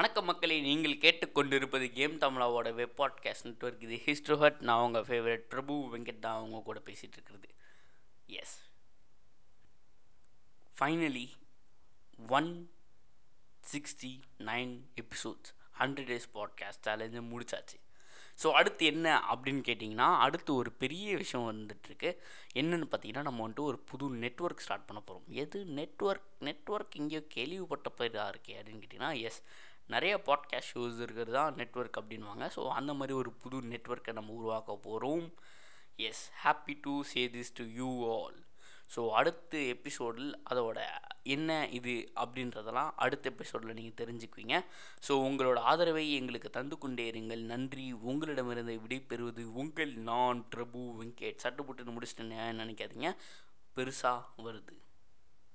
வணக்கம் மக்களை நீங்கள் கேட்டுக்கொண்டிருப்பது கேம் தமிழாவோட வெப் பாட்காஸ்ட் நெட்ஒர்க் இது ஹிஸ்ட்ரோஹட் நான் உங்கள் ஃபேவரட் பிரபு வெங்கட் தான் அவங்க கூட பேசிகிட்டு இருக்கிறது. Yes finally one sixty nine episodes hundred days podcast challenge முடிச்சாச்சு. ஸோ அடுத்து என்ன அப்படின்னு கேட்டிங்கன்னா அடுத்து ஒரு பெரிய விஷயம் வந்துட்டுருக்கு. என்னென்னு பார்த்தீங்கன்னா நம்ம வந்துட்டு ஒரு புது நெட்ஒர்க் ஸ்டார்ட் பண்ண போகிறோம் எது நெட்ஒர்க் நெட்ஒர்க் இங்கேயோ கேள்விப்பட்ட பேராக இருக்கே அப்படின்னு கேட்டிங்கன்னா எஸ் நிறைய பாட்காஸ்ட் ஷோஸ் இருக்கிறது தான் நெட்ஒர்க் அப்படின்வாங்க ஸோ அந்த மாதிரி ஒரு புது நெட்ஒர்க்கை நம்ம உருவாக்க போகிறோம் yes happy to say this to you all so அடுத்த எபிசோடில் அதோட என்ன இது அப்படின்றதெல்லாம் அடுத்த எபிசோடில் நீங்கள் தெரிஞ்சுக்குவீங்க. ஸோ உங்களோட ஆதரவை எங்களுக்கு தந்து கொண்டே இருங்கள். நன்றி. உங்களிடமிருந்து விடைபெறுவது உங்கள் நான் பிரபு வெங்கட். சட்டு புட்டுன்னு முடிச்சிட்டேன்னு நினைக்காதீங்க. பெருசாக வருது.